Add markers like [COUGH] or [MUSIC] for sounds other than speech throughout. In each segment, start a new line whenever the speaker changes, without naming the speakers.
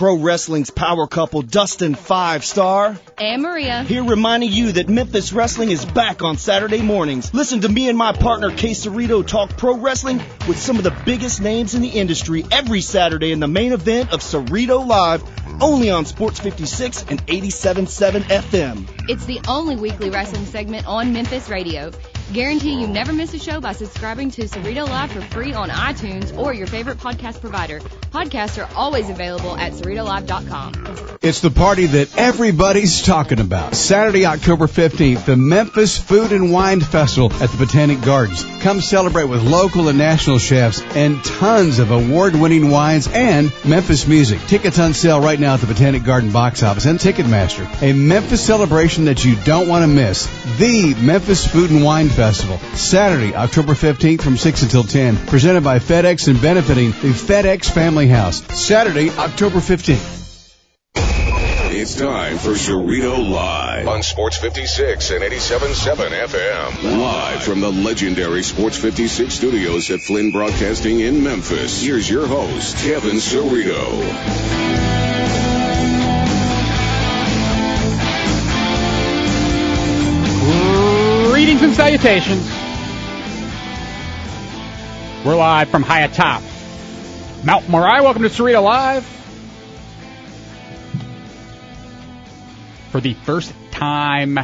pro wrestling's power couple, Dustin Five Starr.
And Maria.
Here reminding you that Memphis Wrestling is back on Saturday mornings. Listen to me and my partner, Kay Cerrito, talk pro wrestling with some of the biggest names in the industry every Saturday in the main event of Cerrito Live, only on Sports 56 and 87.7 FM.
It's the only weekly wrestling segment on Memphis radio. Guarantee you never miss a show by subscribing to Cerrito Live for free on iTunes or your favorite podcast provider. Podcasts are always available at CerritoLive.com.
It's the party that everybody's talking about. Saturday, October 15th, the Memphis Food and Wine Festival at the Botanic Gardens. Come celebrate with local and national chefs and tons of award-winning wines and Memphis music. Tickets on sale right now at the Botanic Garden box office and Ticketmaster. A Memphis celebration that you don't want to miss. The Memphis Food and Wine Festival. Saturday, October 15th from 6 until 10. Presented by FedEx and benefiting the FedEx Family House. Saturday, October 15th.
It's time for Cerrito Live on Sports 56 and 87.7 FM. Live from the legendary Sports 56 studios at Flinn Broadcasting in Memphis. Here's your host, Kevin Cerrito.
Greetings and salutations. We're live from high atop Mount Moriah. Welcome to Cerrito Live. For the first time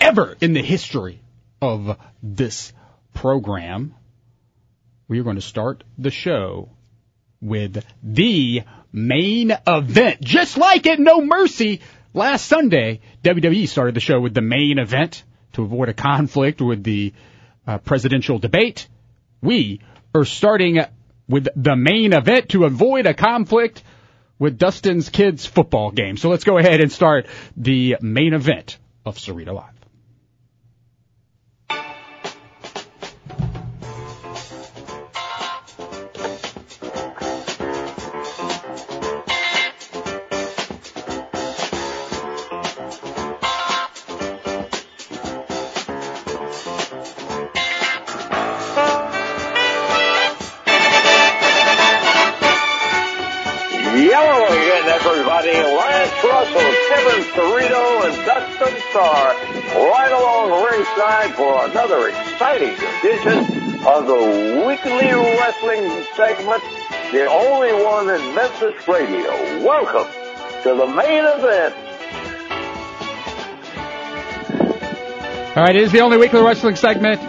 ever in the history of this program, we are going to start the show with the main event. Just like at No Mercy last Sunday, WWE started the show with the main event to avoid a conflict with the uh, presidential debate. We are starting with the main event to avoid a conflict with Dustin's kids' football game. So let's go ahead and start the main event of Cerrito Live.
Right along the ringside for another exciting edition of the weekly wrestling segment, the only one in Memphis radio. Welcome to the main event.
All right, it is the only weekly wrestling segment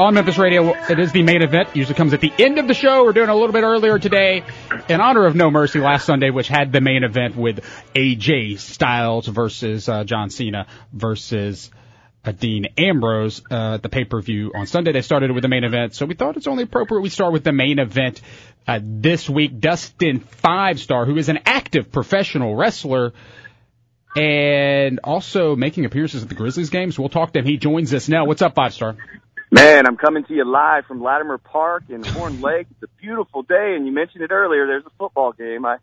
on Memphis Radio. It is the main event. Usually comes at the end of the show. We're doing a little bit earlier today in honor of No Mercy last Sunday, which had the main event with AJ Styles versus uh, John Cena versus uh, Dean Ambrose uh, the pay per view on Sunday. They started with the main event, so we thought it's only appropriate we start with the main event uh, this week. Dustin Five Starr, who is an active professional wrestler and also making appearances at the Grizzlies games. We'll talk to him. He joins us now. What's up, Five Starr?
Man, I'm coming to you live from Latimer Park in Horn Lake. It's a beautiful day, and you mentioned it earlier. There's a football game. I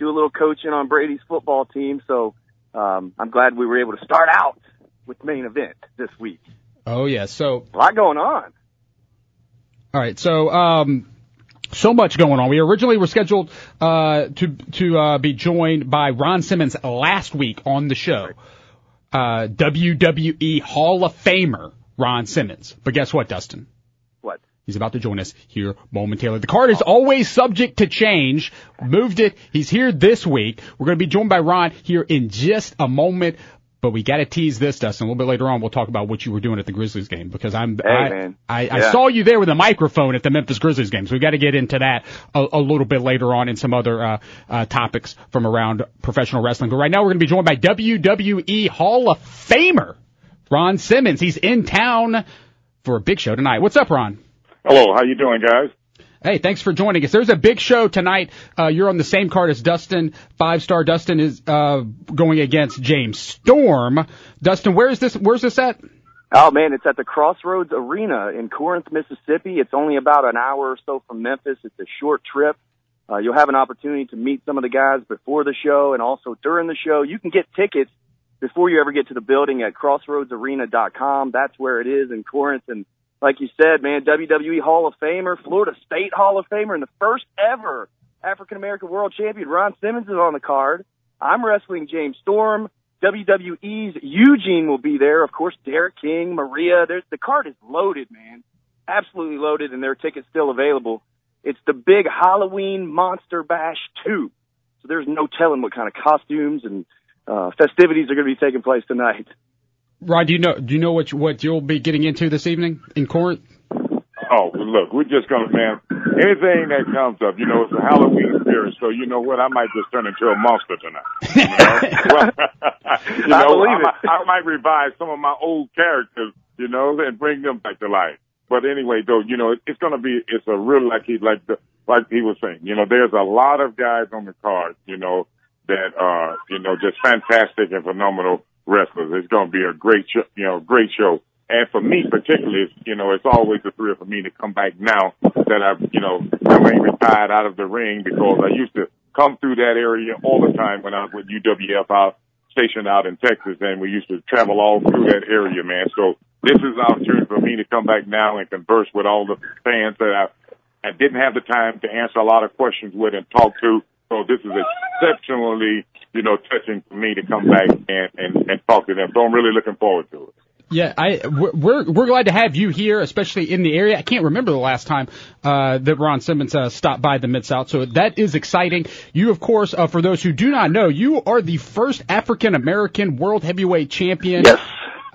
do a little coaching on Brady's football team, so um, I'm glad we were able to start out with main event this week.
Oh yeah, so
A lot going on.
All right, so um, so much going on. We originally were scheduled uh, to to uh, be joined by Ron Simmons last week on the show, uh, WWE Hall of Famer Ron Simmons. But guess what, Dustin?
What?
He's about to join us here momentarily. The card is always subject to change. Moved it. He's here this week. We're going to be joined by Ron here in just a moment. But we got to tease this, Dustin. A little bit later on, we'll talk about what you were doing at the Grizzlies game because I'm
Hey,
I. I, I saw you there with a microphone at the Memphis Grizzlies game. So we got to get into that a, a little bit later on in some other uh, uh, topics from around professional wrestling. But right now, we're going to be joined by WWE Hall of Famer Ron Simmons. He's in town for a big show tonight. What's up, Ron?
Hello, how you doing, guys?
Hey, thanks for joining us. There's a big show tonight. Uh, you're on the same card as Dustin. Five Starr Dustin is uh, going against James Storm. Dustin, where is this? Where's this at?
Oh man, it's at the Crossroads Arena in Corinth, Mississippi. It's only about an hour or so from Memphis. It's a short trip. Uh, you'll have an opportunity to meet some of the guys before the show and also during the show. You can get tickets before you ever get to the building at crossroadsarena.com. That's where it is in Corinth. And like you said, man, WWE Hall of Famer, Florida State Hall of Famer, and the first ever African American World Champion Ron Simmons is on the card. I'm wrestling James Storm. WWE's Eugene will be there. Of course, Derek King, Maria. There's, the card is loaded, man. Absolutely loaded, and there are tickets still available. It's the big Halloween Monster Bash 2. So there's no telling what kind of costumes and uh, festivities are going to be taking place tonight.
Ron, do you know do you know what you, what you'll be getting into this evening in Corinth?
Oh, look, we're just gonna, man. Anything that comes up, you know, it's a Halloween spirit, so you know what? I might just turn into a monster tonight. You know, [LAUGHS] well, [LAUGHS] you know
I believe
I,
it.
might, I might revive some of my old characters, you know, and bring them back to life. But anyway, though, you know, it, it's gonna be, it's a real like he like the like he was saying, you know, there's a lot of guys on the card, you know, that are, you know, just fantastic and phenomenal wrestlers. It's gonna be a great show, you know, great show. And for me particularly, you know, it's always a thrill for me to come back now that I've, you know, coming retired out of the ring because I used to come through that area all the time when I was with UWF out stationed out in Texas and we used to travel all through that area, man. So this is an opportunity for me to come back now and converse with all the fans that I, I didn't have the time to answer a lot of questions with and talk to. So this is exceptionally, you know, touching for me to come back and, and, and talk to them. So I'm really looking forward to it.
Yeah, I we're we're glad to have you here, especially in the area. I can't remember the last time uh, that Ron Simmons uh, stopped by the Mid South, so that is exciting. You, of course, uh, for those who do not know, you are the first African American World Heavyweight Champion.
Yes.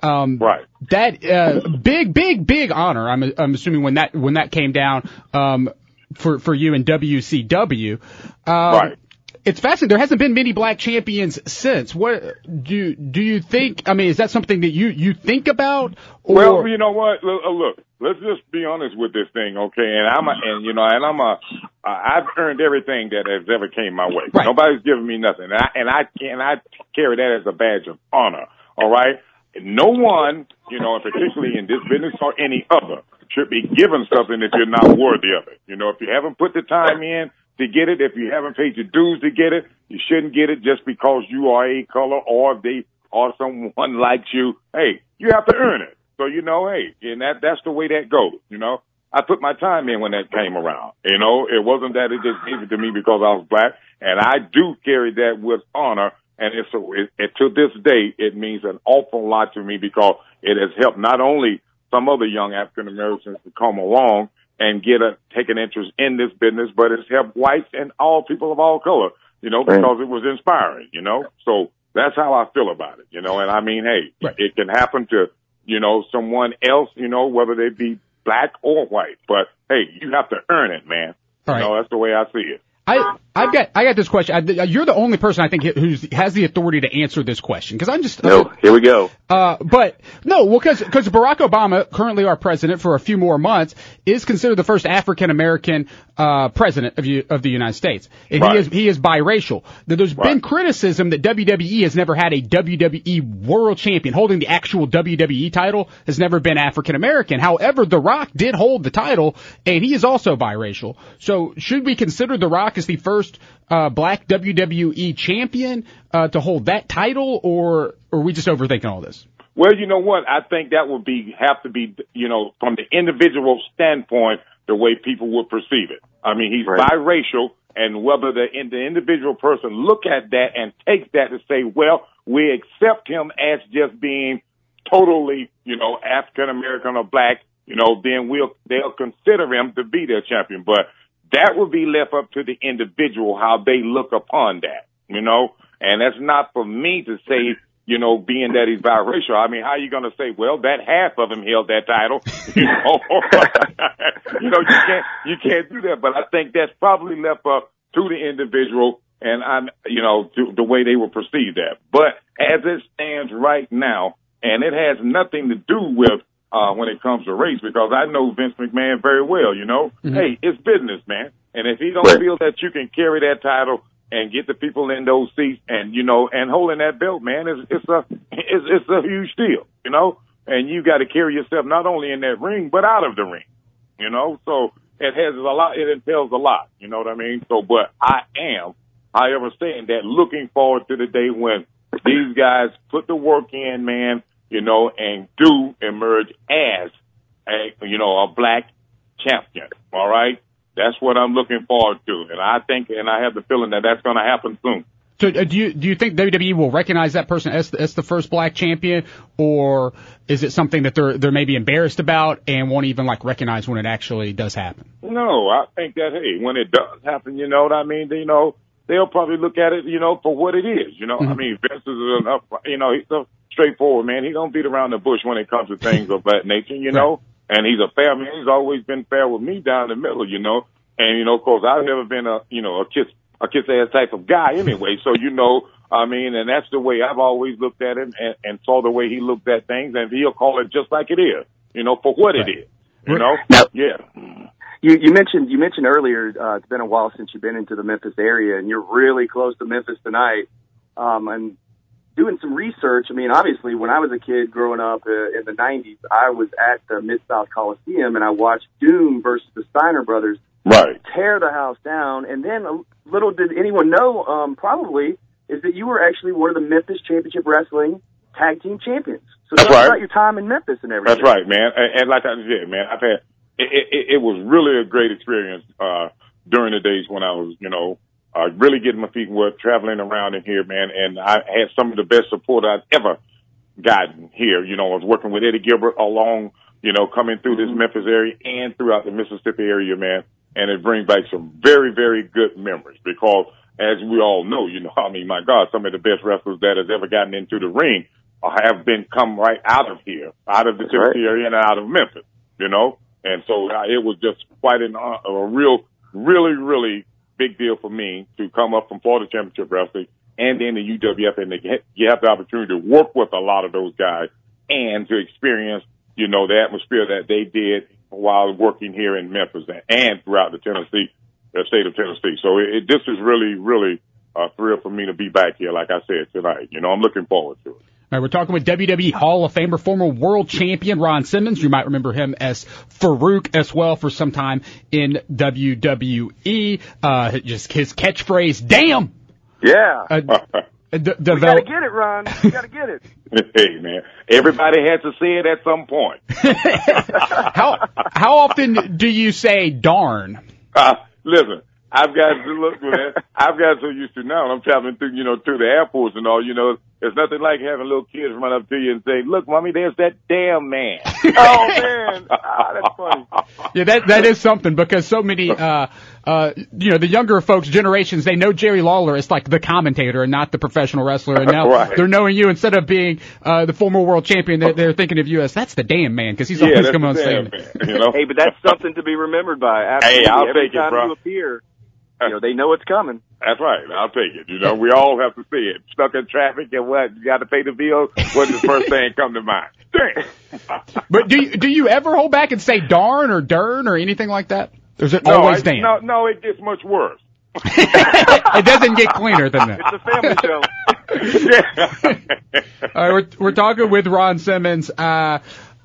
Um,
Right.
That uh, big, big, big honor. I'm I'm assuming when that when that came down um, for for you in WCW. Um,
Right.
It's fascinating. There hasn't been many black champions since. What do do you think? I mean, is that something that you you think about? Or,
Well, you know what? Look, uh, look, let's just be honest with this thing, okay? And I'm a, and you know, and I'm a, I've earned everything that has ever came my way.
Right.
Nobody's given me nothing, and I and I and I carry that as a badge of honor. All right. No one, you know, and particularly in this business or any other, should be given something if you're not worthy of it. You know, if you haven't put the time in to get it, if you haven't paid your dues to get it, you shouldn't get it just because you are a color or they or someone [LAUGHS] likes you. Hey, you have to earn it. So you know, hey, and that that's the way that goes. You know, I put my time in when that came around. You know, it wasn't that it just gave it to me because I was black, and I do carry that with honor. And it's a, it, it, to this day, it means an awful lot to me because it has helped not only some other young African Americans to come along and get a take an interest in this business, but it's helped whites and all people of all color. You know, because it was inspiring. You know, so that's how I feel about it. You know, and I mean, hey,
Right.
it can happen to you know someone else. You know, whether they be black or white, but hey, you have to earn it, man.
All
You know, that's the way I see it.
I I've got I got this question. I, you're the only person I think who has the authority to answer this question because I'm just
No, here we go.
Uh, but no, well, because because Barack Obama, currently our president for a few more months, is considered the first African American uh, president of you, of the United States, and
Right.
he is he is biracial. There- There's been criticism that WWE has never had a WWE World Champion holding the actual WWE title has never been African American. However, The Rock did hold the title, and he is also biracial. So, should we consider The Rock as the first uh, black WWE champion uh, to hold that title, or, or are we just overthinking all this?
Well, you know what? I think that would be have to be, you know, from the individual standpoint, the way people would perceive it. I mean, he's
Right.
biracial, and whether the, in the individual person look at that and take that to say, well, we accept him as just being totally, you know, African American or black, you know, then we'll they'll consider him to be their champion. But that would be left up to the individual how they look upon that, you know. And that's not for me to say, you know, being that he's biracial. I mean, how are you going to say, well, that half of him held that title, [LAUGHS] you know? [LAUGHS] you know, you can't you can't do that. But I think that's probably left up to the individual, and I'm, you know, to, the way they will perceive that. But as it stands right now, and it has nothing to do with uh, when it comes to race because I know Vince McMahon very well. You know, hey, it's business, man. And if he don't
Right.
feel that you can carry that title and get the people in those seats, and you know, and holding that belt, man, is it's a it's, it's a huge deal. You know, and you got to carry yourself not only in that ring but out of the ring. You know, so it has a lot. It entails a lot. You know what I mean? So, but I am, however, saying that looking forward to the day when these guys put the work in, man. You know, and do emerge as a you know a black champion. All right, That's what I'm looking forward to, and I think, and I have the feeling that that's going to happen soon.
So uh, do you do you think WWE will recognize that person as as the first black champion, or is it something that they're they're maybe embarrassed about and won't even like recognize when it actually does happen?
No, I think that hey, when it does happen, you know what I mean. You know, they'll probably look at it, you know, for what it is. You know, mm-hmm. I mean, Vince is enough. You know, he's a straightforward man. He don't beat around the bush when it comes to things of that nature. You know, and he's a fair man. He's always been fair with me down the middle. You know, and you know, of course, I've never been a you know a kiss a kiss ass type of guy anyway. So you know, I mean, and that's the way I've always looked at him and, and saw the way he looked at things, and he'll call it just like it is. You know, for what right. it is. You know, yeah.
You, you mentioned you mentioned earlier. Uh, it's been a while since you've been into the Memphis area, and you're really close to Memphis tonight. Um, and doing some research. I mean, obviously, when I was a kid growing up uh, in the '90s, I was at the Mid South Coliseum, and I watched Doom versus the Steiner Brothers
right.
tear the house down. And then little did anyone know, um, probably, is that you were actually one of the Memphis Championship Wrestling tag team champions. So
That's
talk
right.
about your time in Memphis and everything.
That's right, man. And, and like I said, man, I've had it, it, it was really a great experience uh, during the days when I was, you know, uh, really getting my feet wet, traveling around in here, man. And I had some of the best support I've ever gotten here. You know, I was working with Eddie Gilbert along, you know, coming through this mm-hmm. Memphis area and throughout the Mississippi area, man and it brings back some very, very good memories because as we all know, you know, [LAUGHS] I mean, my God, some of the best wrestlers that has ever gotten into the ring have been come right out of here, out of the Tennessee right. area and out of Memphis, you know? And so uh, it was just quite an, uh, a real, really, really big deal for me to come up from Florida Championship Wrestling and then the UWF and you have the opportunity to work with a lot of those guys and to experience, you know, the atmosphere that they did while working here in Memphis and throughout the Tennessee, the state of Tennessee. So it, it, this is really, really a thrill for me to be back here, like I said tonight. You know, I'm looking forward to it.
All right, we're talking with WWE Hall of Famer, former world champion Ron Simmons. You might remember him as Faarooq as well for some time in WWE. Uh, just his catchphrase, "Damn."
Yeah. Uh, [LAUGHS]
D-
develop- we gotta get it, Ron. We gotta get it. [LAUGHS]
hey, man. Everybody has to see it at some point. [LAUGHS]
how how often do you say "darn"?
Uh, listen, I've got to look man. I've got so used to now. I'm traveling through, you know, through the airports and all. You know, there's nothing like having little kids run up to you and say, "Look, mommy, there's that damn man." [LAUGHS]
oh man, [LAUGHS] ah, that's funny.
Yeah, that that is something because so many, uh, uh, you know, the younger folks, generations, they know Jerry Lawler is like the commentator and not the professional wrestler, and now
right.
they're knowing you instead of being uh, the former world champion. They're, they're thinking of you as that's the damn man because he's
yeah,
always coming on
saying, you know?
hey, but that's something to be remembered by. Absolutely.
Hey, I'll
Every
take
time
it, bro.
you appear, you know, they know it's coming. [LAUGHS]
That's right. I'll take it. You know, we all have to see it. Stuck in traffic and what? You got to pay the bill. What's the first [LAUGHS] thing come to mind? [LAUGHS]
but do you, do you ever hold back and say darn or dern or anything like that? Or is it
no,
always
I,
damn?
No, no, it gets much worse.
it doesn't get cleaner than that.
It's a family
show. All right, we're, we're talking with Ron Simmons. Uh,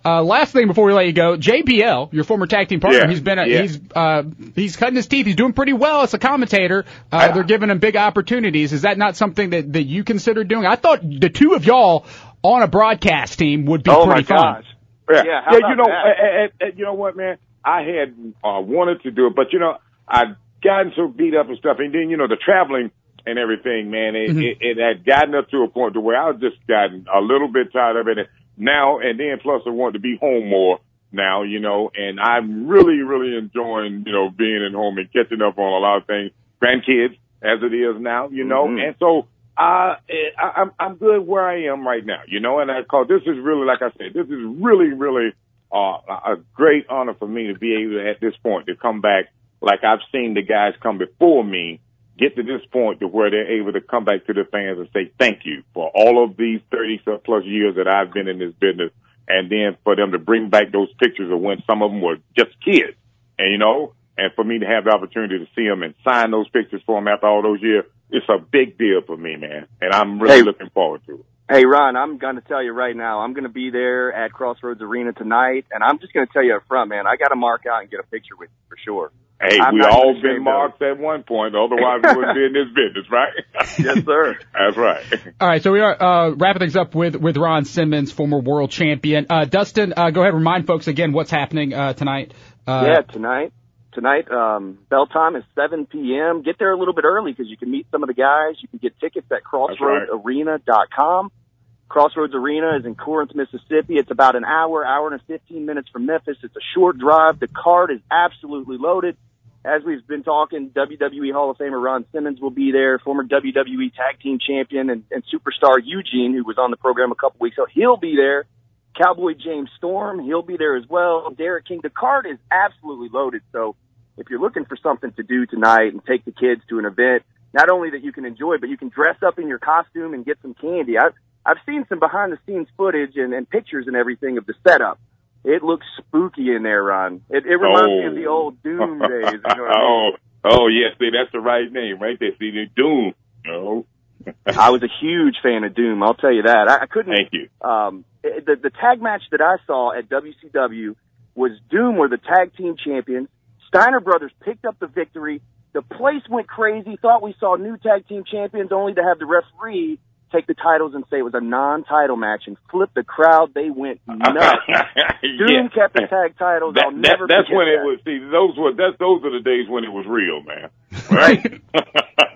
uh, last thing before we let you go, JBL, your former tag team partner,
yeah,
he's been a,
yeah.
he's uh, he's cutting his teeth. He's doing pretty well as a commentator. Uh, they're giving him big opportunities. Is that not something that that you consider doing? I thought the two of y'all on a broadcast team would be
oh
pretty
my
fun.
Gosh.
Yeah,
yeah,
yeah you know, and, and, you know what, man? I had uh, wanted to do it, but you know, I'd gotten so beat up and stuff, and then you know the traveling and everything, man. It,
Mhm.
it, it had gotten up to a point to where I was just gotten a little bit tired of it now, and then plus I want to be home more now, you know, and I'm really, really enjoying, you know, being at home and catching up on a lot of things, grandkids as it is now, you know,
Mhm.
and so. Uh, I, I'm I'm good where I am right now, you know, and I call this is really like I said, this is really really uh, a great honor for me to be able to, at this point to come back like I've seen the guys come before me get to this point to where they're able to come back to the fans and say thank you for all of these 30 plus years that I've been in this business. And then for them to bring back those pictures of when some of them were just kids and you know, and for me to have the opportunity to see them and sign those pictures for them after all those years, it's a big deal for me, man. And I'm really
Hey.
looking forward to it.
Hey, Ron, I'm going to tell you right now, I'm going to be there at Crossroads Arena tonight, and I'm just going to tell you up front, man, I got to mark out and get a picture with you for sure.
Hey,
I'm
we
not
all
gonna
been
say
marked at one point, otherwise we wouldn't be in this business, right? [LAUGHS]
Yes, sir.
That's right.
All right, so we are uh, wrapping things up with with Ron Simmons, former world champion. Uh, Dustin, uh, go ahead, and remind folks again what's happening uh, tonight. Uh,
yeah, tonight. tonight, um, bell time is 7 p.m. Get there a little bit early because you can meet some of the guys. You can get tickets at crossroadsarena.com. Crossroads Arena is in Corinth, Mississippi. It's about an hour, hour and 15 minutes from Memphis. It's a short drive. The card is absolutely loaded. As we've been talking, WWE Hall of Famer Ron Simmons will be there, former WWE Tag Team Champion and, and superstar Eugene, who was on the program a couple weeks ago. He'll be there. Cowboy James Storm, he'll be there as well. Derek King. The card is absolutely loaded. So if you're looking for something to do tonight and take the kids to an event, not only that you can enjoy, but you can dress up in your costume and get some candy. I, I've seen some behind the scenes footage and, and pictures and everything of the setup. It looks spooky in there, Ron. It, it reminds
oh.
me of the old Doom [LAUGHS] days. You know
oh, oh yes, see, that's the right name, right there. See, the Doom. No. [LAUGHS]
I was a huge fan of Doom. I'll tell you that. I, I couldn't.
Thank you.
Um, the the tag match that I saw at WCW was Doom were the tag team champions. Steiner Brothers picked up the victory. The place went crazy. Thought we saw new tag team champions, only to have the referee take the titles and say it was a non-title match and flip the crowd. They went [LAUGHS] nuts. Doom
yeah.
kept the tag titles.
That,
I'll
that,
never
that's when it was. See, those were that's those are the days when it was real, man.
Right. [LAUGHS]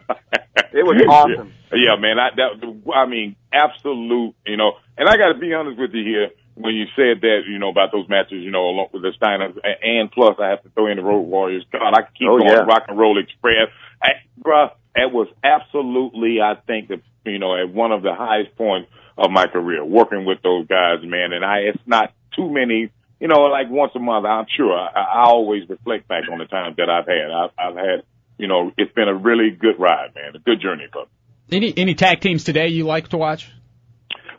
It was awesome.
Yeah, man. I that I mean, absolute. You know, and I got to be honest with you here. When you said that, you know, about those matches, you know, along with the Steiners, and plus I have to throw in the Road Warriors. God, I keep
Oh,
going.
yeah.
Rock and Roll Express, I, bruh. It was absolutely, I think, the you know, at one of the highest points of my career, working with those guys, man. And I, it's not too many, you know, like once a month. I'm sure I, I always reflect back on the times that I've had. I've, I've had, you know, it's been a really good ride, man, a good journey for me.
Any any tag teams today you like to watch?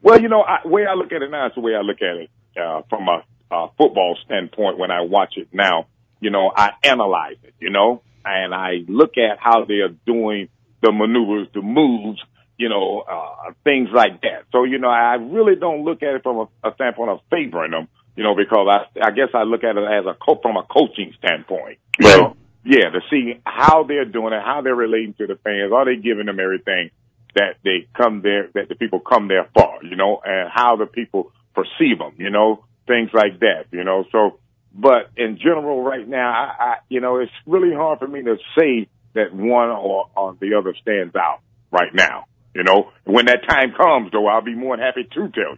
Well, you know, I, way I look at it now is the way I look at it uh, from a, a football standpoint. When I watch it now, you know, I analyze it, you know, and I look at how they are doing the maneuvers, the moves, you know, uh, things like that. So, you know, I really don't look at it from a, a standpoint of favoring them, you know, because I, I guess I look at it as a co- from a coaching standpoint. You know? Yeah, to see how they're doing it, how they're relating to the fans, are they giving them everything that they come there, that the people come there for, you know, and how the people perceive them, you know, things like that, you know. So, but in general, right now, I, I you know, it's really hard for me to say that one or, or the other stands out right now. You know, when that time comes, though, I'll be more than happy to tell you.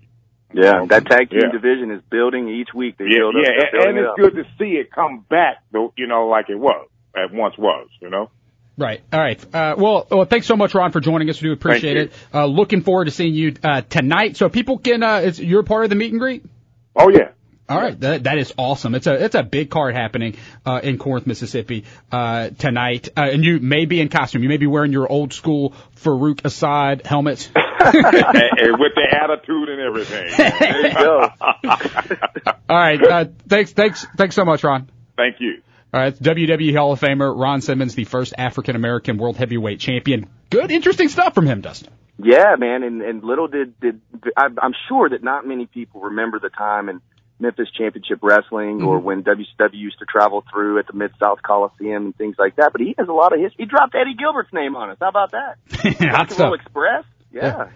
Yeah, that tag team
Yeah.
division is building each week. They
Yeah,
build up,
yeah,
they're
and,
building
and it's
up.
good to see it come back, though, you know, like it was, at once was, you know.
Right. All right. Uh, well, well, thanks so much, Ron, for joining us. We do appreciate
Thank
it. Uh, looking forward to seeing you uh, tonight. So people can. Uh, it's, you're part of the meet and greet.
Oh yeah,
All right, that, that is awesome. It's a it's a big card happening uh, in Corinth, Mississippi uh, tonight, uh, and you may be in costume. You may be wearing your old school Faarooq Asad helmet.
and, [LAUGHS] and with the attitude and everything.
There you go. [LAUGHS]
All right, uh, thanks thanks thanks so much, Ron.
Thank you.
All right, WWE Hall of Famer Ron Simmons, the first African American World Heavyweight Champion. Good, interesting stuff from him, Dustin.
Yeah, man, and and little did did I, I'm sure that not many people remember the time in Memphis Championship Wrestling or when WCW used to travel through at the Mid South Coliseum and things like that. But he has a lot of history. He dropped Eddie Gilbert's name on us. How about that? Rock and Roll. Express. Yeah.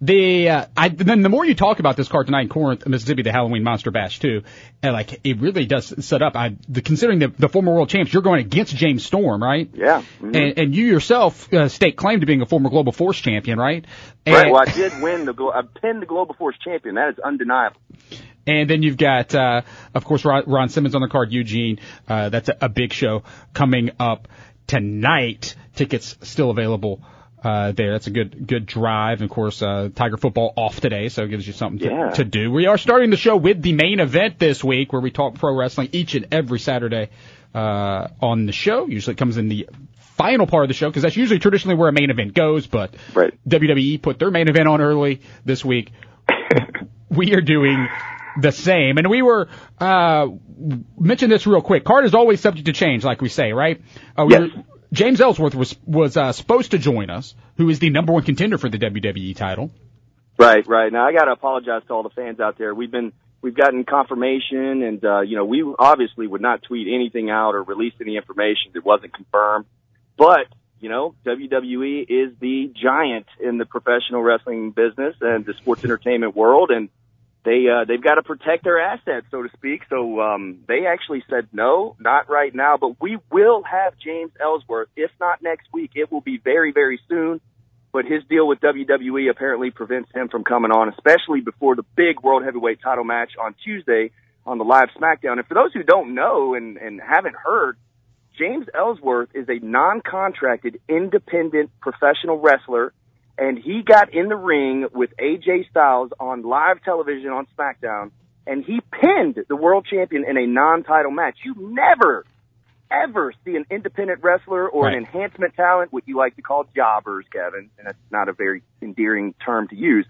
The uh, I then the more you talk about this card tonight in Corinth, Mississippi, the Halloween Monster Bash too, and like it really does set up. I the, considering the, the former world champs, you're going against James Storm, right?
Yeah. mhm.
And, and you yourself uh, stake claim to being a former Global Force champion, right? And,
right. Well, I did win the. I pinned the Global Force champion. That is undeniable.
And then you've got, uh, of course, Ron, Ron Simmons on the card, Eugene. Uh, that's a, a big show coming up tonight. Tickets still available. Uh, there, that's a good, good drive. And of course, uh, Tiger football off today, so it gives you something to,
Yeah.
to do. We are starting the show with the main event this week where we talk pro wrestling each and every Saturday, uh, on the show. Usually it comes in the final part of the show because that's usually traditionally where a main event goes, but
Right.
WWE put their main event on early this week. [LAUGHS] we are doing the same. And we were uh mention this real quick. Card is always subject to change, like we say, right? Uh, we
Yes.
were- James Ellsworth was was uh, supposed to join us, who is the number one contender for the WWE title.
Right, right. Now I got to apologize to all the fans out there. We've been we've gotten confirmation, and uh, you know we obviously would not tweet anything out or release any information that wasn't confirmed. But you know WWE is the giant in the professional wrestling business and the sports entertainment world, and they uh, they've got to protect their assets, so to speak. So um, they actually said no, not right now, but we will have James Ellsworth. If not next week, it will be very very soon. But his deal with WWE apparently prevents him from coming on, especially before the big World Heavyweight Title match on Tuesday on the live SmackDown. And for those who don't know and, and haven't heard, James Ellsworth is a non-contracted, independent professional wrestler and he got in the ring with AJ Styles on live television on SmackDown, and he pinned the world champion in a non-title match. You never, ever see an independent wrestler or
Right.
an enhancement talent, what you like to call jobbers, Kevin, and that's not a very endearing term to use,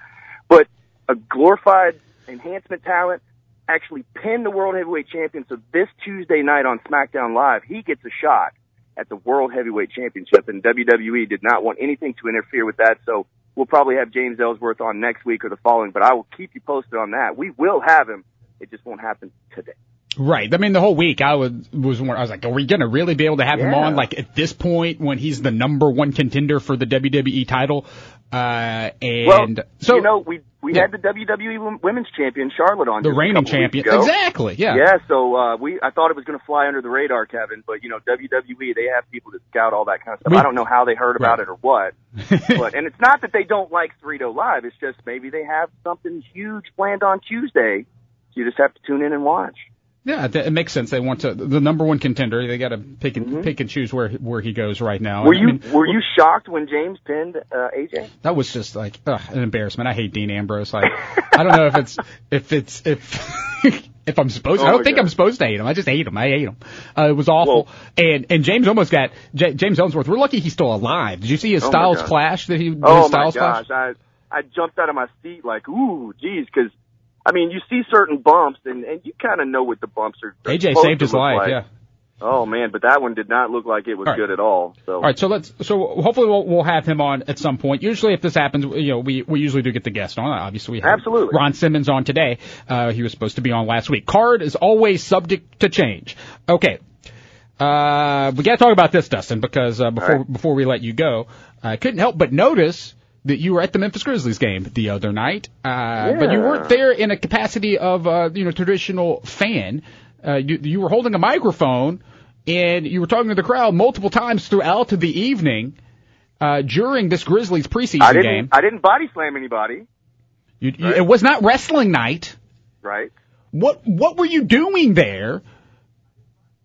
but a glorified enhancement talent actually pin the world heavyweight champion. So this Tuesday night on SmackDown Live, he gets a shot at the World Heavyweight Championship, and WWE did not want anything to interfere with that. So we'll probably have James Ellsworth on next week or the following, but I will keep you posted on that. We will have him. It just won't happen today.
Right. I mean, the whole week I was was I was like, are we gonna really be able to have him on? Like at this point, when he's the number one contender for the WWE title, uh, and
Well,
so
you know, we we
Yeah.
had the WWE Women's Champion Charlotte on
the reigning champion, exactly. Yeah.
Yeah, so uh, we I thought it was going to fly under the radar, Kevin, but you know WWE they have people that scout all that kind of stuff.
We-
I don't know how they heard about
Right.
it or what, [LAUGHS] but and it's not that they don't like Cerrito Live. It's just maybe they have something huge planned on Tuesday. So you just have to tune in and watch.
Yeah, it, makes sense. They want to the number one contender. They got to pick and pick and choose where where he goes right now.
Mm-hmm. Were
I
you
mean,
were you shocked when James pinned uh, AJ?
That was just like ugh, an embarrassment. I hate Dean Ambrose. Like I don't know if it's [LAUGHS] if it's if [LAUGHS] if I'm supposed.
Oh
I don't think
God.
I'm supposed to hate him. I just hate him. I hate him. Uh, it was awful. and and James almost got J- James Ellsworth. We're lucky he's still alive. Did you see his
Oh
Styles clash that he? his
Oh my
Styles clash?
gosh, I I jumped out of my seat like, ooh, geez, because I mean, you see certain bumps and and you kind of know what the bumps are.
AJ saved his life.
like.
Yeah.
Oh man, but that one did not look like it was
right.
good at all. So
All right, so let's so hopefully we'll we'll have him on at some point. Usually, if this happens, you know, we we usually do get the guest on. Obviously, we have
Absolutely.
Ron Simmons on today. Uh, he was supposed to be on last week. Card is always subject to change. Okay, uh, we got to talk about this, Dustin, because uh, before
right.
before we let you go, I couldn't help but notice that you were at the Memphis Grizzlies game the other night, uh, but you weren't there in a capacity of uh, you know traditional fan. Uh, you, you were holding a microphone and you were talking to the crowd multiple times throughout the evening uh, during this Grizzlies preseason
I didn't
game.
I didn't body slam anybody,
You, you-
Right.
it was not wrestling night.
right?
What what were you doing there?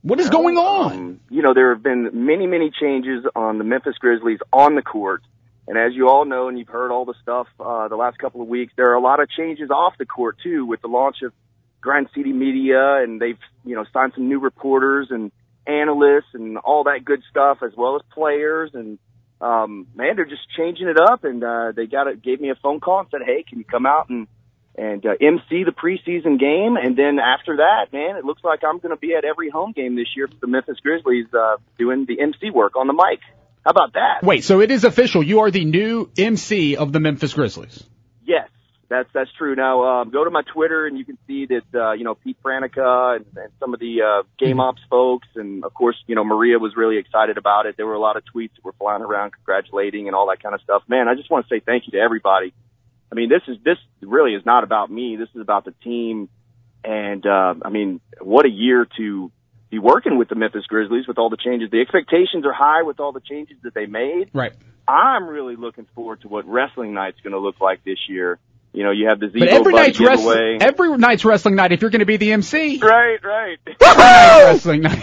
What is going on?
Um, you know, there have been many, many changes on the Memphis Grizzlies on the court. And as you all know, and you've heard all the stuff uh, the last couple of weeks, there are a lot of changes off the court too, with the launch of Grind City Media, and they've you know signed some new reporters and analysts and all that good stuff, as well as players. And um, man, they're just changing it up. And uh, they got it, gave me a phone call and said, "Hey, can you come out and and uh, MC the preseason game. And then after that, man, it looks like I'm going to be at every home game this year for the Memphis Grizzlies, uh, doing the MC work on the mic. How about that?
Wait, so it is official. You are the new MC of the Memphis Grizzlies.
Yes, that's that's true. Now um, go to my Twitter and you can see that uh, you know Pete Pranica and, and some of the uh, Game Ops folks, and of course you know Maria was really excited about it. There were a lot of tweets that were flying around congratulating and all that kind of stuff. Man, I just want to say thank you to everybody. I mean, this is this really is not about me. This is about the team, and uh, I mean, what a year to be working with the Memphis Grizzlies with all the changes. The expectations are high with all the changes that they made.
Right.
I'm really looking forward to what wrestling night's going to look like this year. You know, you have the Z-Bo
But every night's
giveaway.
wrestling, every night's wrestling night. If you're going to be the MC,
right, right. [LAUGHS]
wrestling [LAUGHS] night.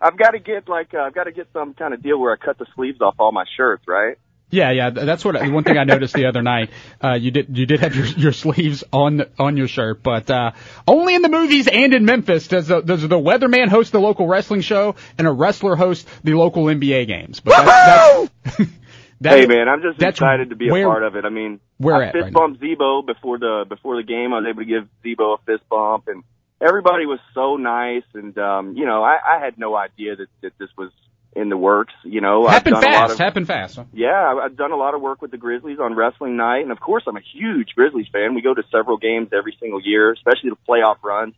I've got to get like uh, I've got to get some kind of deal where I cut the sleeves off all my shirts, right?
Yeah, yeah, that's what one thing I noticed the other night. Uh, you did you did have your your sleeves on on your shirt, but uh, only in the movies and in Memphis does the does the weatherman host the local wrestling show and a wrestler host the local NBA games. But that's, that's [LAUGHS] that-
hey man, I'm just
that's
excited to be a
where-
part of it. I mean,
where
I
at
fist
right now?
Z-Bo before the before the game. I was able to give Z-Bo a fist bump, and everybody was so nice. And um, you know, I, I had no idea that that this was in the works. You know,
Happened
I've done a lot
fast,
of,
happened fast.
Yeah, I've done a lot of work with the Grizzlies on wrestling night, and of course, I'm a huge Grizzlies fan. We go to several games every single year, especially the playoff runs.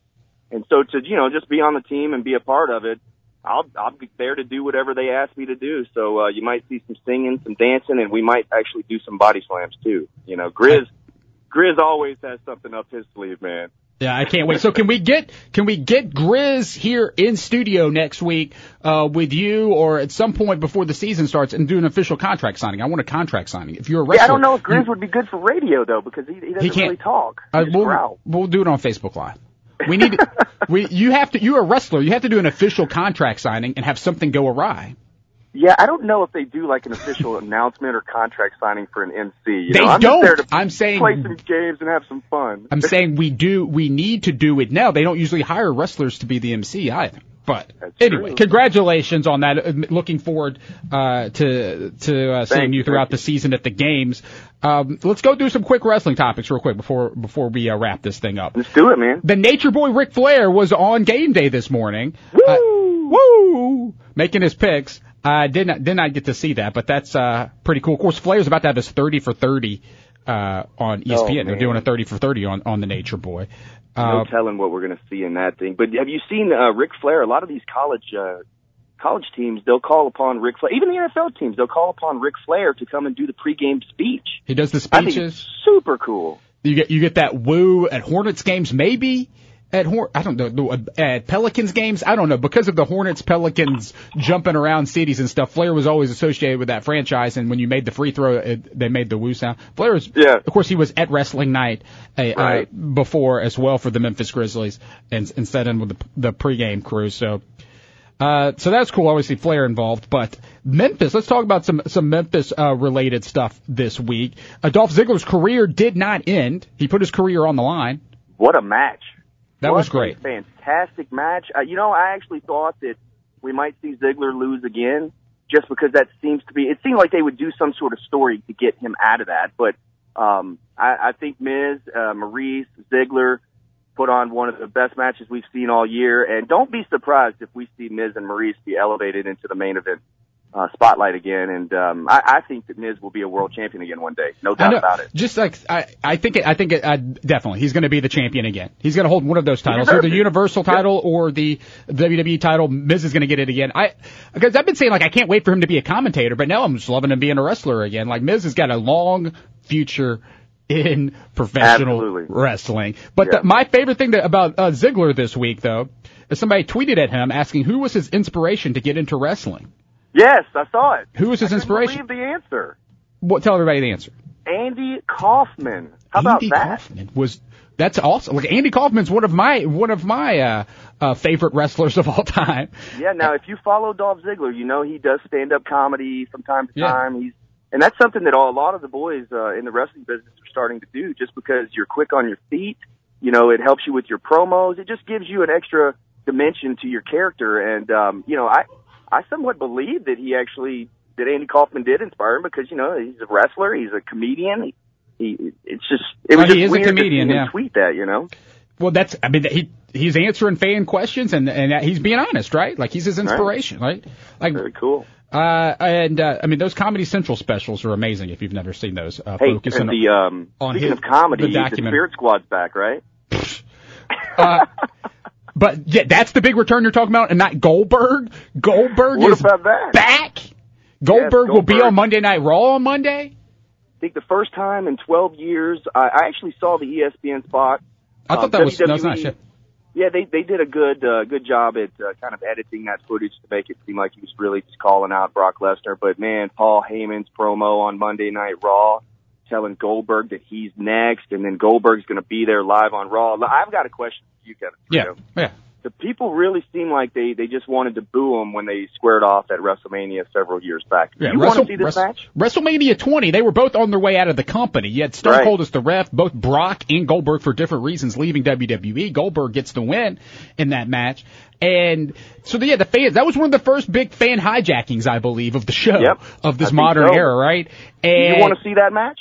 And so to you know just be on the team and be a part of it, I'll I'll be there to do whatever they ask me to do. So uh, you might see some singing, some dancing, and we might actually do some body slams too. You know, Grizz Grizz always has something up his sleeve, man.
Yeah, I can't wait. So can we get can we get Grizz here in studio next week uh, with you, or at some point before the season starts, and do an official contract signing? I want a contract signing. If you're a wrestler,
Yeah, I don't know if Grizz would be good for radio though because he, he doesn't
He can't-
really talk.
Uh, we'll, we'll do it on Facebook Live. We need [LAUGHS] we you have to you're a wrestler. You have to do an official contract signing and have something go awry.
Yeah, I don't know if they do like an official [LAUGHS] announcement or contract signing for an MC. You
They
know, I'm
don't.
Just there to
I'm saying-
play some games and have some fun.
I'm [LAUGHS] saying we do we need to do it now. They don't usually hire wrestlers to be the MC either. But
That's
anyway,
true.
congratulations on that. Uh, Looking forward uh, to to uh, seeing you throughout the season at the games. Um, let's go through some quick wrestling topics real quick before before we uh, wrap this thing up.
Let's do it, man.
The Nature Boy Ric Flair was on game day this morning. Uh,
Woo!
woo! Making his picks. I did not did not get to see that, but that's uh pretty cool. Of course, Flair's about to have his thirty for thirty uh on ESPN. They're
Oh,
doing a thirty for thirty on on the Nature Boy.
No
Uh,
telling what we're going to see in that thing. But have you seen uh, Ric Flair? A lot of these college uh, college teams, they'll call upon Ric Flair. Even the NFL teams, they'll call upon Ric Flair to come and do the pregame speech.
he does the
I think
speeches.
super cool.
You get you get that woo at Hornets games, maybe at Hor- I don't know at Pelicans games. I don't know because of the Hornets Pelicans jumping around cities and stuff. Flair was always associated with that franchise, and when you made the free throw, it, they made the woo sound. Flair was,
Yeah.
of course, he was at Wrestling Night uh,
Right.
uh, before as well for the Memphis Grizzlies, and, and set in with the, the pregame crew. So. Uh, so that's cool. Obviously, Flair involved, but Memphis. Let's talk about some some Memphis uh, related stuff this week. Adolph Dolph Ziggler's career did not end. He put his career on the line.
What a match!
That
What
was great.
Fantastic match. Uh, you know, I actually thought that we might see Ziggler lose again, just because that seems to be. It seemed like they would do some sort of story to get him out of that. But um, I, I think Miz, uh, Maryse, Ziggler put on one of the best matches we've seen all year. And don't be surprised if we see Miz and Maryse be elevated into the main event uh, spotlight again. And um, I, I think that Miz will be a world champion again one day. No doubt about it.
Just like I, I think it, I think it, uh, definitely he's going to be the champion again. He's going to hold one of those titles, either the. Universal title or the WWE title. Miz is going to get it again. I because I've been saying like I can't wait for him to be a commentator, but now I'm just loving him being a wrestler again. Like Miz has got a long future in professional
Absolutely.
wrestling. But
Yeah.
the, my favorite thing that, about uh, Ziggler this week, though, is somebody tweeted at him asking who was his inspiration to get into wrestling.
Yes, I saw it.
Who was his
I
inspiration?
Believe the answer.
What? Tell everybody the answer.
Andy Kaufman. How about
Andy
that?
Kaufman was that's awesome. Like Andy Kaufman's one of my one of my uh, uh, favorite wrestlers of all time.
Yeah. Now, if you follow Dolph Ziggler, you know he does stand-up comedy from time to
Yeah.
time. He's and that's something that a lot of the boys uh, in the wrestling business are starting to do. Just because you're quick on your feet, you know, it helps you with your promos. It just gives you an extra dimension to your character. And um, you know, I I somewhat believe that he actually that Andy Kaufman did inspire him because you know he's a wrestler, he's a comedian. He, he it's just it was
Well, he
just
is a
weird to
comedian,
him
yeah.
tweet that, you know.
Well, that's I mean he he's answering fan questions and and he's being honest, right? Like he's his inspiration, right? Like
Very cool.
uh and uh, I mean those Comedy Central specials are amazing if you've never seen those. Uh,
Hey, and the um,
on
speaking
his-
of comedy,
the
the, Spirit Squad's back, right? [LAUGHS]
uh, but yeah, that's the big return you're talking about, and not Goldberg. Goldberg
What
is
about that?
back. Goldberg will be on Monday Night Raw on Monday.
I think the first time in 12 years, I, I actually saw the ESPN spot.
I thought
Um,
that was that was not shit.
Yeah, they they did a good uh, good job at uh, kind of editing that footage to make it seem like he was really just calling out Brock Lesnar. But man, Paul Heyman's promo on Monday Night Raw, telling Goldberg that he's next, and then Goldberg's going to be there live on Raw. I've got a question you, Kevin.
Yeah, yeah.
The people really seem like they they just wanted to boo him when they squared off at WrestleMania several years back. Do
Yeah,
you
Wrestle-
want to see this
Wrestle-
match?
WrestleMania 20, they were both on their way out of the company. You had Stone
Right.
Cold as the ref, both Brock and Goldberg for different reasons leaving WWE. Goldberg gets the win in that match. And so, yeah, the fans, that was one of the first big fan hijackings, I believe, of the show,
Yep.
of this
I
modern
so.
era, right?
Do
And
you want to see that match?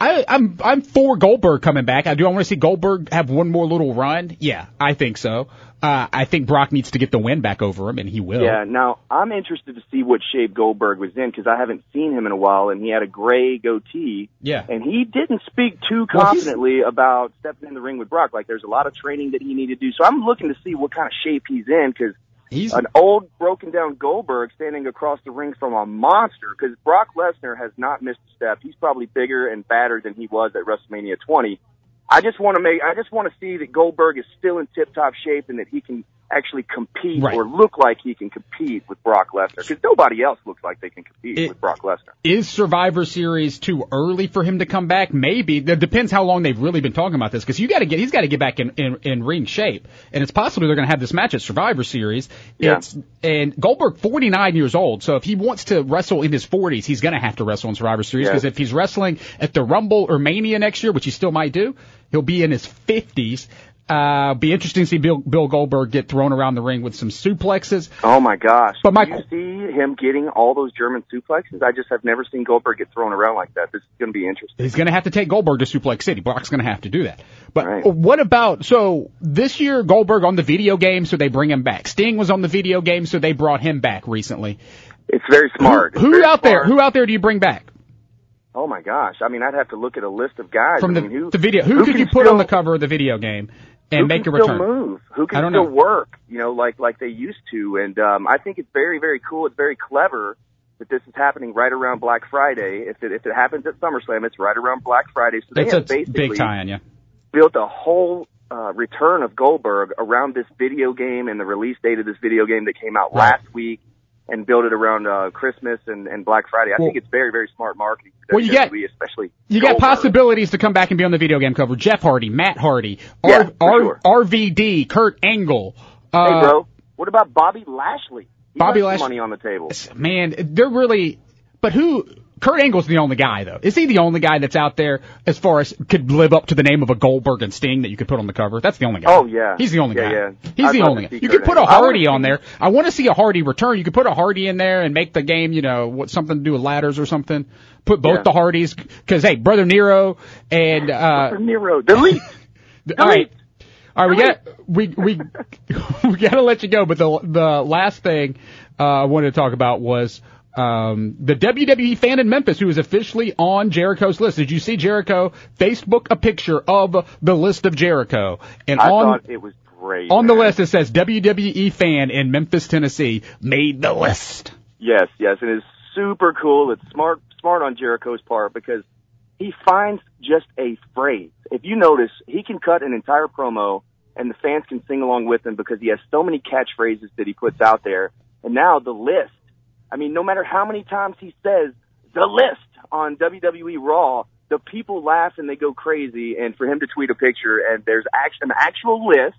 I, I'm I'm for Goldberg coming back. I do. I want to see Goldberg have one more little run. Yeah, I think so. Uh, I think Brock needs to get the win back over him, and he will.
Yeah. Now I'm interested to see what shape Goldberg was in because I haven't seen him in a while, and he had a gray goatee.
Yeah.
And he didn't speak too
Well,
confidently about stepping in the ring with Brock. Like there's a lot of training that he needed to do. So I'm looking to see what kind of shape he's in because
He's
an old broken down Goldberg standing across the ring from a monster because Brock Lesnar has not missed a step. He's probably bigger and badder than he was at WrestleMania 20. I just want to make, I just want to see that Goldberg is still in tip top shape and that he can actually compete
Right.
or look like he can compete with Brock Lesnar because nobody else looks like they can compete
It-
with Brock Lesnar.
Is Survivor Series too early for him to come back? Maybe. That depends how long they've really been talking about this. Because you got to get, he's got to get back in, in in ring shape, and it's possible they're going to have this match at Survivor Series.
Yeah.
It's and Goldberg 49 years old, so if he wants to wrestle in his 40s, he's going to have to wrestle in Survivor Series.
Yeah.
Because if he's wrestling at the Rumble or Mania next year, which he still might do, he'll be in his 50s. Uh, be interesting to see Bill, Bill Goldberg get thrown around the ring with some suplexes.
Oh my gosh!
But my-
Do you see him getting all those German suplexes? I just have never seen Goldberg get thrown around like that. This is going to be interesting.
He's going to have to take Goldberg to Suplex City. Brock's going to have to do that. But
Right.
what about so this year Goldberg on the video game, so they bring him back. Sting was on the video game, so they brought him back recently.
It's very smart.
Who, who
very
out there? Who out there do you bring back
Oh my gosh! I mean, I'd have to look at a list of guys.
from
I
the
mean, who,
the video? Who, could you put
still,
on the cover of the video game and
who
make a
can
return?
Still move? Who can still
know.
work? You know, like like they used to. And um, I think it's very very cool. It's very clever that this is happening right around Black Friday. If it if it happens at SummerSlam, it's right around Black Friday. So they have basically
big tie-in, yeah.
built a whole uh, return of Goldberg around this video game and the release date of this video game that came out
Right.
last week, and build it around uh, Christmas and, and Black Friday. I
Well-
think it's very very smart marketing.
Well, you get-
especially
You got
Goldberg.
possibilities to come back and be on the video game cover. Jeff Hardy, Matt Hardy,
Yeah,
R,
sure.
R, RVD, Kurt Angle. Uh,
Hey, bro, what about Bobby Lashley? He
Bobby Lashley
money on the table.
man, they're really. But who? Kurt Angle's the only guy though. Is he the only guy that's out there as far as could live up to the name of a Goldberg and Sting that you could put on the cover? That's the only guy.
Oh, yeah.
he's the only
Yeah,
guy.
yeah.
He's
I'd
the only guy. You could put a
Angle. I wanna
Hardy on there. I want to see a Hardy return. You could put a Hardy in there and make the game, you know, what something to do with ladders or something. Put both
Yeah.
the Hardys because hey, brother Nero and uh, [LAUGHS]
For Nero, delete. [LAUGHS]
all right. All right, we got we we [LAUGHS] we got to let you go. But the the last thing uh, I wanted to talk about was um, the WWE fan in Memphis who is officially on Jericho's list. Did you see Jericho Facebook a picture of the list of Jericho and
I
on
thought it was great.
on the list it says WWE fan in Memphis, Tennessee made the list.
Yes, yes, it is super cool. It's smart, smart on Jericho's part because he finds just a phrase. If you notice, he can cut an entire promo and the fans can sing along with him because he has so many catchphrases that he puts out there. And now the list. I mean, no matter how many times he says the list on WWE Raw, the people laugh and they go crazy. And for him to tweet a picture and there's an actual list.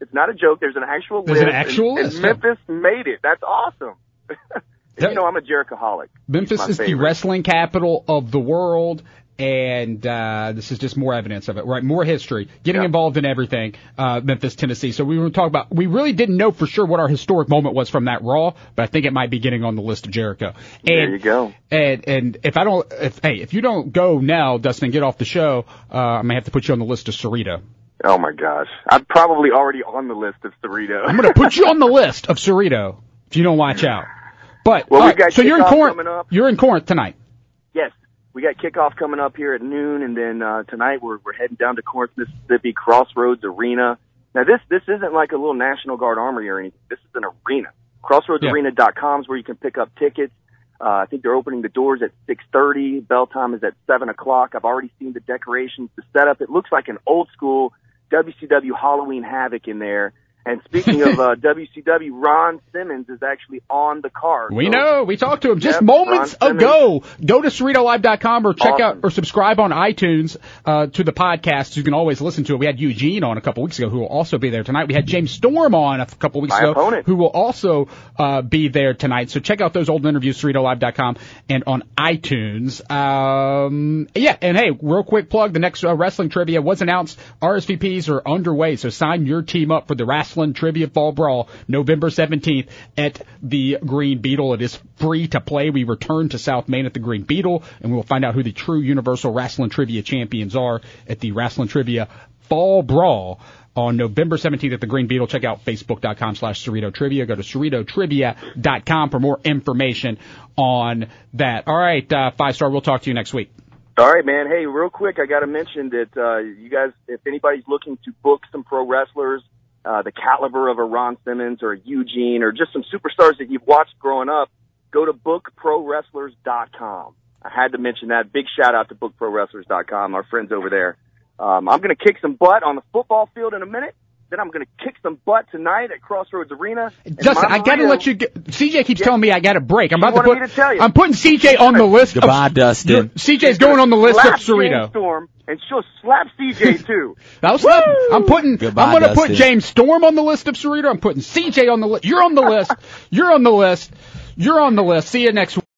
It's not a joke. There's an actual
There's
list.
an actual
and,
list,
And Memphis made it. That's awesome. [LAUGHS]
That-
you know, I'm a Jerichoholic.
Memphis is the wrestling capital of the world, and uh, this is just more evidence of it, right? More history, getting
Yeah.
involved in everything. Uh, Memphis, Tennessee. So we were talking about. We really didn't know for sure what our historic moment was from that Raw, but I think it might be getting on the list of Jericho. And,
There you go.
And and if I don't, if hey, if you don't go now, Dustin, get off the show. Uh, I may have to put you on the list of Cerrito.
Oh my gosh, I'm probably already on the list of Cerrito.
I'm going to put you on the list of Cerrito if you don't watch [LAUGHS] out. But
Well,
all so you're in Corinth. You're in Corinth tonight.
We got kickoff coming up here at noon, and then uh, tonight we're we're heading down to Corinth, Mississippi, Crossroads Arena. Now this this isn't like a little National Guard armory or anything. This is an arena. CrossroadsArena.com is where you can pick up tickets. Uh, I think they're opening the doors at 6:30. Bell time is at 7 o'clock. I've already seen the decorations, the setup. It looks like an old school WCW Halloween Havoc in there. And speaking of uh, [LAUGHS] WCW, Ron Simmons is actually on the card.
We
So-
know. We talked to him just
Yep,
moments ago. Go to CerritoLive.com or check out or subscribe on iTunes uh, to the podcast. You can always listen to it. We had Eugene on a couple weeks ago who will also be there tonight. We had James Storm on a couple weeks
My
ago
opponent.
who will also uh, be there tonight. So check out those old interviews, CerritoLive.com and on iTunes. Um, yeah, and hey, real quick plug, the next uh, wrestling trivia was announced. RSVPs are underway, so sign your team up for the Wrestling Trivia Fall Brawl November 17th at the Green Beetle. It is free to play. We return to South Main at the Green Beetle, and we will find out who the true Universal Wrestling Trivia champions are at the Wrestling Trivia Fall Brawl on November 17th at the Green Beetle. Check out facebook.com slash Cerrito Trivia. Go to CerritoTrivia.com for more information on that. All right, uh, Five Starr, we'll talk to you next week.
All right, man. Hey, real quick, I got to mention that uh, you guys, if anybody's looking to book some pro wrestlers, uh, the caliber of a Ron Simmons or a Eugene or just some superstars that you've watched growing up, go to bookprowrestlers.com. I had to mention that. Big shout out to bookprowrestlers.com, our friends over there. Um, I'm going to kick some butt on the football field in a minute. Then I'm going to kick some butt tonight at Crossroads Arena. And
Justin, I got to let you. Get, CJ keeps telling me I got to break. I'm
You
about to put.
to tell you.
I'm putting CJ on the list.
Goodbye,
of,
Dustin.
CJ's going on the list of
slap James
Cerrito.
Storm, and she'll slap CJ [LAUGHS] too.
That was not, I'm putting.
Goodbye,
I'm going to put James Storm on the list of Cerrito. I'm putting CJ on the list. You're on the list. You're on the list. You're on the list. See you next week.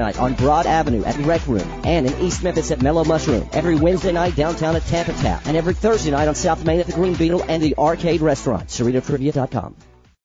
night on Broad Avenue at Rec Room and in East Memphis at Mellow Mushroom. Every Wednesday night downtown at Tamp & Tap and every Thursday night on South Main at the Green Beetle and the Arcade Restaurant. CerritoTrivia.com.